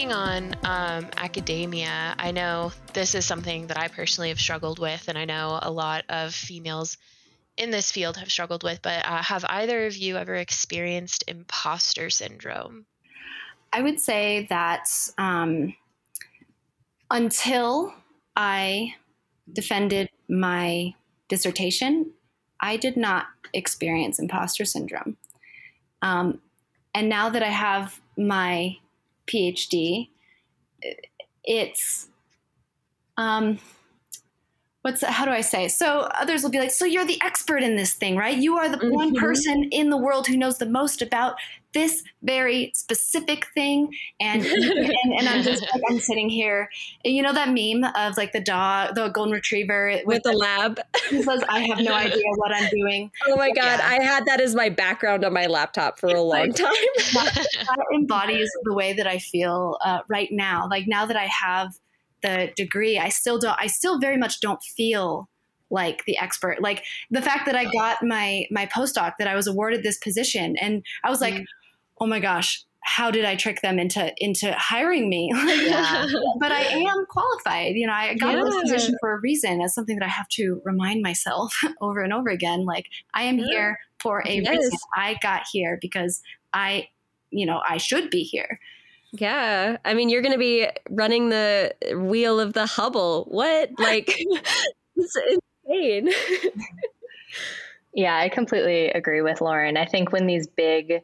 Speaking on um, academia, I know this is something that I personally have struggled with, and I know a lot of females in this field have struggled with. But uh, have either of you ever experienced imposter syndrome? I would say that um, until I defended my dissertation, I did not experience imposter syndrome. Um, and now that I have my PhD, it's um, what's how do I say? So others will be like, so you're the expert in this thing, right? You are the one Mhm. person in the world who knows the most about this very specific thing, and and, and I'm just like I'm sitting here, you know that meme of like the dog, the golden retriever With with the lab. who says, "I have no idea what I'm doing." Oh my god, Yeah. I had that as my background on my laptop for a long time. that embodies the way that I feel uh, right now. Like now that I have the degree, I still don't. I still very much don't feel like the expert. Like the fact that I got my my postdoc, that I was awarded this position, and I was like, Mm. oh my gosh. How did I trick them into into hiring me? Yeah. but I am qualified. You know, I got this position for a reason. It's something that I have to remind myself over and over again. Like I am Yeah. here for a Yes. reason. I got here because I, you know, I should be here. Yeah. I mean, you're going to be running the wheel of the Hubble. What? Like, it's insane. Yeah, I completely agree with Lauren. I think when these big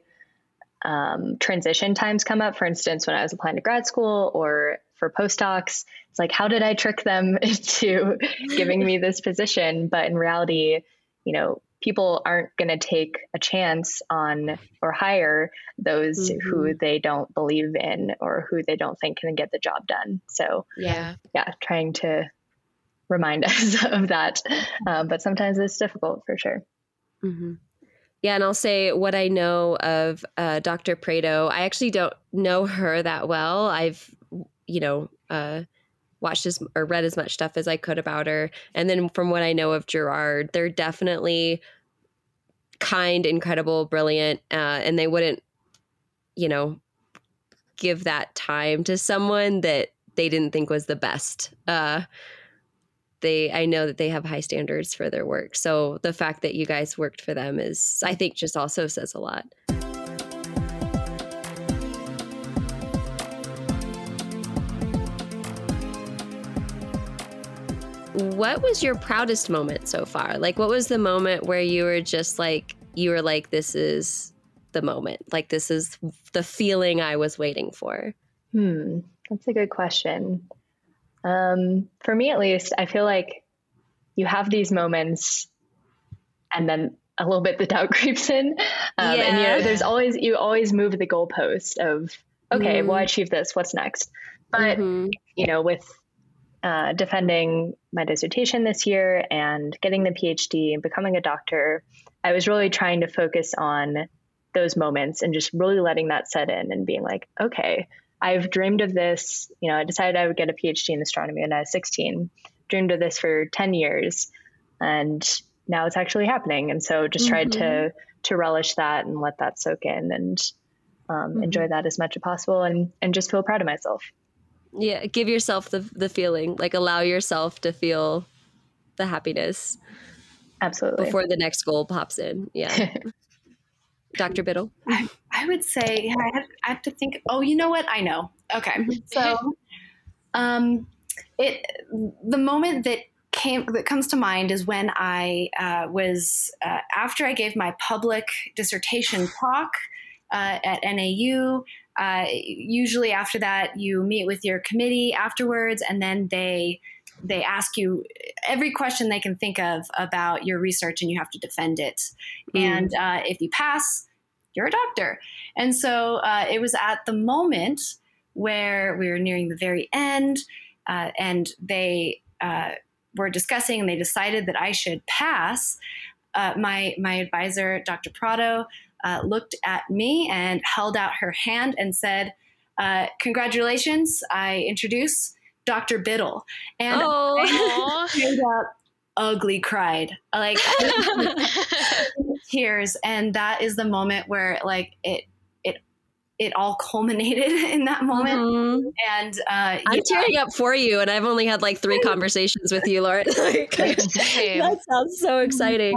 um, transition times come up, for instance, when I was applying to grad school or for postdocs, it's like, how did I trick them into giving me this position? But in reality, you know, people aren't going to take a chance on or hire those who they don't believe in or who they don't think can get the job done. So, Yeah. yeah, trying to remind us of that. Um, but sometimes it's difficult for sure. hmm Yeah, and I'll say what I know of uh, Dr. Prato. I actually don't know her that well. I've, you know, uh, watched as or read as much stuff as I could about her, and then from what I know of Gerard, they're definitely kind, incredible, brilliant, uh, and they wouldn't, you know, give that time to someone that they didn't think was the best. Uh, they I know that they have high standards for their work. So the fact that you guys worked for them is I think just also says a lot. What was your proudest moment so far? Like what was the moment where you were just like you were like this is the moment. Like this is the feeling I was waiting for. Hmm, that's a good question. Um, for me, at least, I feel like you have these moments, and then a little bit the doubt creeps in, um, and you know, there's always you always move the goalpost of okay, Mm. well, I achieved this. What's next? But Mhm. you know, with uh, defending my dissertation this year and getting the PhD and becoming a doctor, I was really trying to focus on those moments and just really letting that set in and being like, okay, I've dreamed of this. You know, I decided I would get a PhD in astronomy when I was 16, dreamed of this for 10 years, and now it's actually happening. And so just tried to to relish that and let that soak in and um, enjoy that as much as possible and and just feel proud of myself. Yeah, give yourself the the feeling, like allow yourself to feel the happiness Absolutely. before the next goal pops in. Yeah. Dr. Biddle. I would say yeah, I have, I have to think. Oh, you know what? I know. Okay, so um, it the moment that came that comes to mind is when I uh, was uh, after I gave my public dissertation talk uh, at NAU. Uh, usually after that, you meet with your committee afterwards, and then they they ask you every question they can think of about your research, and you have to defend it. Mm. And uh, if you pass, you're a doctor. And so uh, it was at the moment where we were nearing the very end, uh, and they uh, were discussing, and they decided that I should pass. Uh, my my advisor, Dr. Prato, uh, looked at me and held out her hand and said, uh, "Congratulations! I introduce Dr. Biddle." And Oh. Straight up ugly cried like tears and that is the moment where like it it all culminated in that moment Mhm. and uh I'm tearing up for you, and I've only had like three conversations with you, Lauren. Like, that sounds so exciting.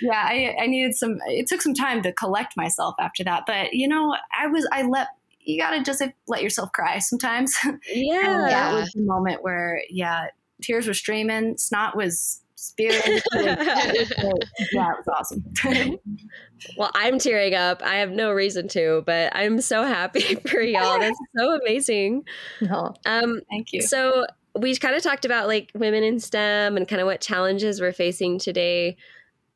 yeah I, I needed some it took some time to collect myself after that but you know i was i let you gotta just let yourself cry sometimes. Yeah. And that was the moment where, yeah, tears were streaming, snot was spewing. It was- it was- yeah, it was awesome. Well, I'm tearing up. I have no reason to, but I'm so happy for y'all. That's so amazing. No. Um, Thank you. so we kind of talked about like women in STEM and kind of what challenges we're facing today.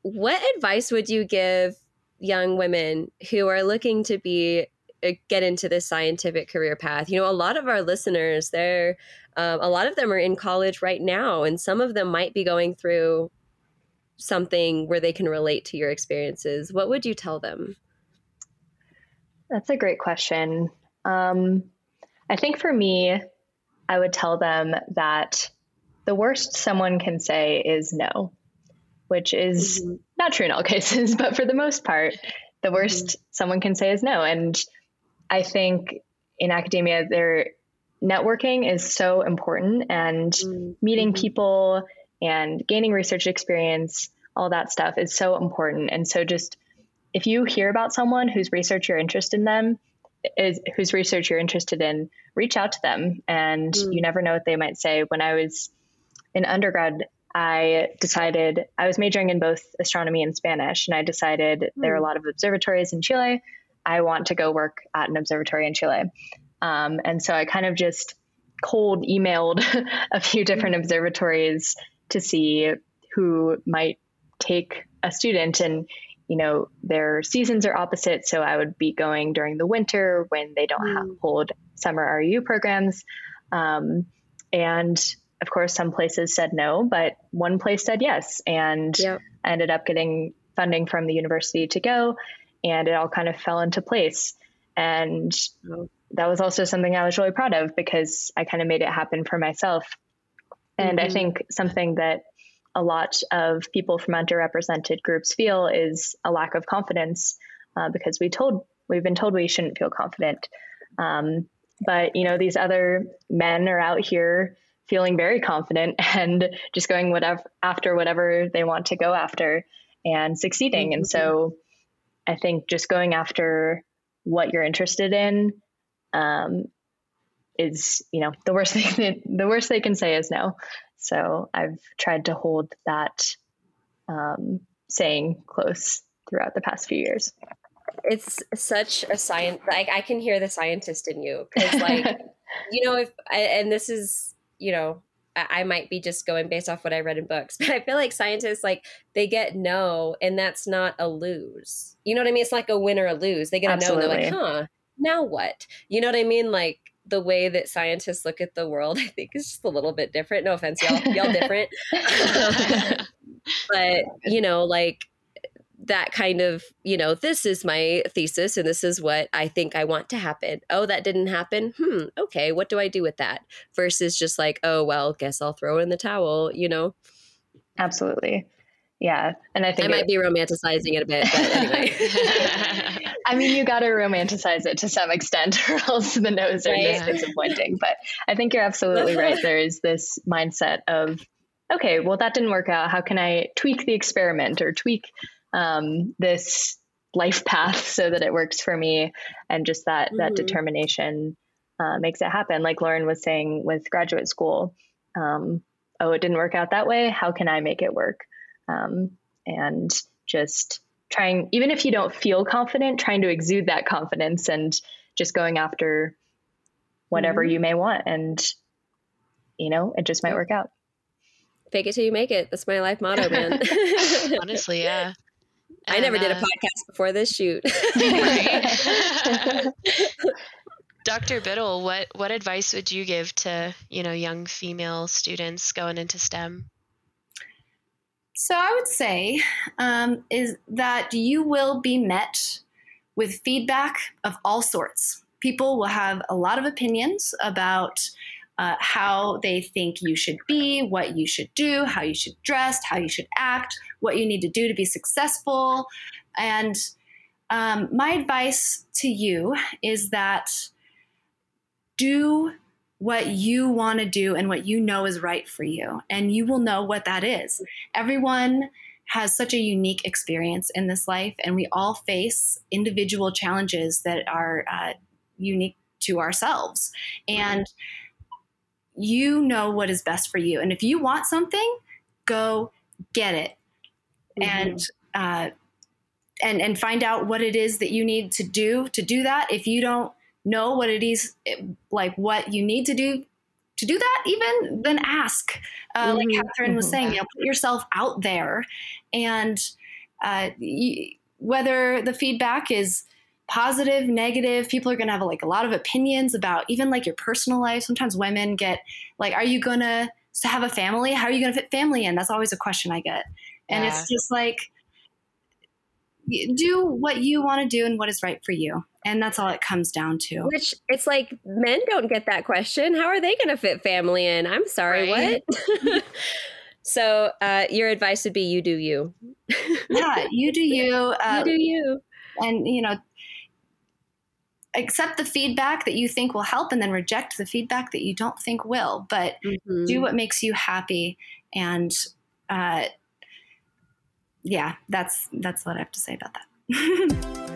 What advice would you give young women who are looking to be uh, get into this scientific career path? You know, a lot of our listeners, they're um, a lot of them are in college right now, and some of them might be going through something where they can relate to your experiences. What would you tell them? That's a great question. Um, I think for me, I would tell them that the worst someone can say is no, which is not true in all cases, but for the most part, the worst someone can say is no. And I think in academia, there networking is so important, and meeting people and gaining research experience, all that stuff is so important. And so just if you hear about someone whose research you're interested in them is whose research you're interested in, reach out to them and Mm. you never know what they might say. When I was in undergrad, I decided I was majoring in both astronomy and Spanish, and I decided there are a lot of observatories in Chile. I want to go work at an observatory in Chile. Um, and so I kind of just cold emailed a few different observatories to see who might take a student. And you know their seasons are opposite. So i would be going during the winter when they don't have hold summer ru programs. Um, and of course some places said no but one place said yes. And Yep. i ended up getting funding from the university to go and it all kind of fell into place. And Oh. That was also something i was really proud of because i kind of made it happen for myself. And i Mhm. think something that a lot of people from underrepresented groups feel is a lack of confidence uh, because we told we've been told we shouldn't feel confident. Um, but you know these other men are out here feeling very confident and just going whatever after whatever they want to go after and succeeding. And so i think just going after what you're interested in um, is you know the worst thing that, the worst they can say is no. So i've tried to hold that um, saying close throughout the past few years. It's such a science like i can hear the scientist in you because like you know if and this is you know I, I might be just going based off what i read in books but i feel like scientists like they get no and that's not a lose. You know what i mean? It's like a win or a lose. They get a no and they're like huh now what? You know what i mean? Like the way that scientists look at the world i think is just a little bit different. No offense y'all. Y'all different. But you know like that kind of you know this is my thesis and this is what i think i want to happen. Oh that didn't happen? Hmm okay. What do i do with that? Versus just like oh well guess i'll throw in the towel you know? Absolutely. Yeah. And i think i might it- be romanticizing it a bit but anyway I mean, you got to romanticize it to some extent, or else the no's are Right. just disappointing. But I think you're absolutely right. There is this mindset of, okay, well, that didn't work out. How can I tweak the experiment or tweak um, this life path so that it works for me? And just that that Mhm. determination uh, makes it happen. Like Lauren was saying with graduate school, um, oh, it didn't work out that way. How can I make it work? Um, and just trying even if you don't feel confident trying to exude that confidence and just going after whatever you may want and you know it just might work out fake it till you make it that's my life motto man Honestly, yeah. i never And, did a uh, podcast before this shoot Dr. Biddle, what what advice would you give to, you know, young female students going into STEM? So I would say um, is that you will be met with feedback of all sorts. People will have a lot of opinions about uh, how they think you should be, what you should do, how you should dress, how you should act, what you need to do to be successful. And um, my advice to you is that do what you want to do and what you know is right for you, and you will know what that is everyone has such a unique experience in this life, and we all face individual challenges that are uh, unique to ourselves. And you know what is best for you. And if you want something, go get it. And uh, and and find out what it is that you need to do to do that. If you don't know what it is, like what you need to do to do that, even then ask. Uh, Like Mhm, Catherine was mhm. saying, you know, put yourself out there, and uh, y- whether the feedback is positive, negative, people are going to have like a lot of opinions about even like your personal life. Sometimes women get like, "Are you gonna have a family? How are you gonna fit family in?" That's always a question I get, and Yeah. it's just like do what you want to do and what is right for you, and that's all it comes down to. Which it's like men don't get that question. How are they going to fit family in? I'm sorry, Right. what? so uh, your advice would be you do you. yeah, you do you. Uh, you do you. and you know accept the feedback that you think will help and then reject the feedback that you don't think will but Mhm. do what makes you happy and uh, yeah that's that's what i have to say about that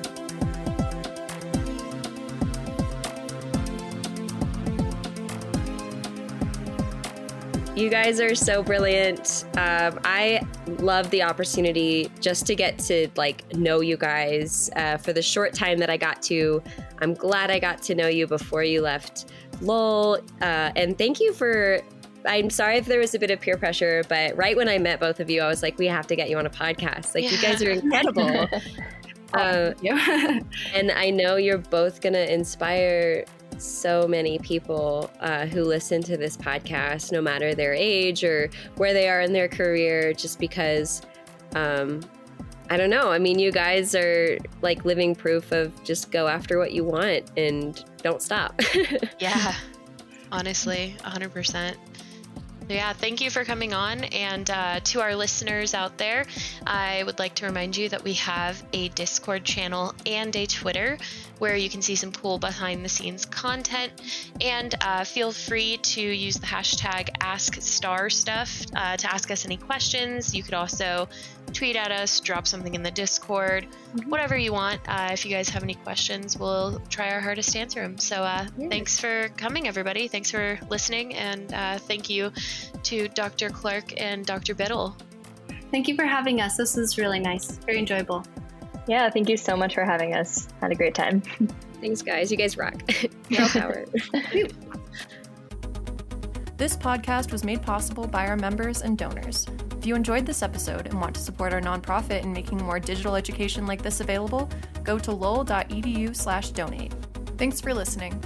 You guys are so brilliant. Um, I love the opportunity just to get to like know you guys uh, for the short time that I got to. I'm glad I got to know you before you left Lowell. Uh, and thank you for. I'm sorry if there was a bit of peer pressure, but right when I met both of you, I was like, we have to get you on a podcast. Like, you guys are incredible. uh, Yeah. and I know you're both going to inspire so many people uh, who listen to this podcast, no matter their age or where they are in their career, just because, um, I don't know. I mean, you guys are like living proof of just go after what you want and don't stop. Yeah, honestly, 100%. Yeah, thank you for coming on. And uh, to our listeners out there, I would like to remind you that we have a Discord channel and a Twitter where you can see some cool behind the scenes content. And uh, feel free to use the hashtag AskStarStuff uh, to ask us any questions. You could also tweet at us, drop something in the Discord, whatever you want. Uh, if you guys have any questions, we'll try our hardest to answer them. So uh, Yeah. thanks for coming, everybody. Thanks for listening. And uh, thank you to Dr. Clark and Dr. Biddle. thank you for having us this was really nice very enjoyable Yeah, thank you so much for having us. Had a great time. Thanks, guys. You guys rock. Girl power. This podcast was made possible by our members and donors. If you enjoyed this episode and want to support our nonprofit in making more digital education like this available, go to lowell.edu slash donate. Thanks for listening.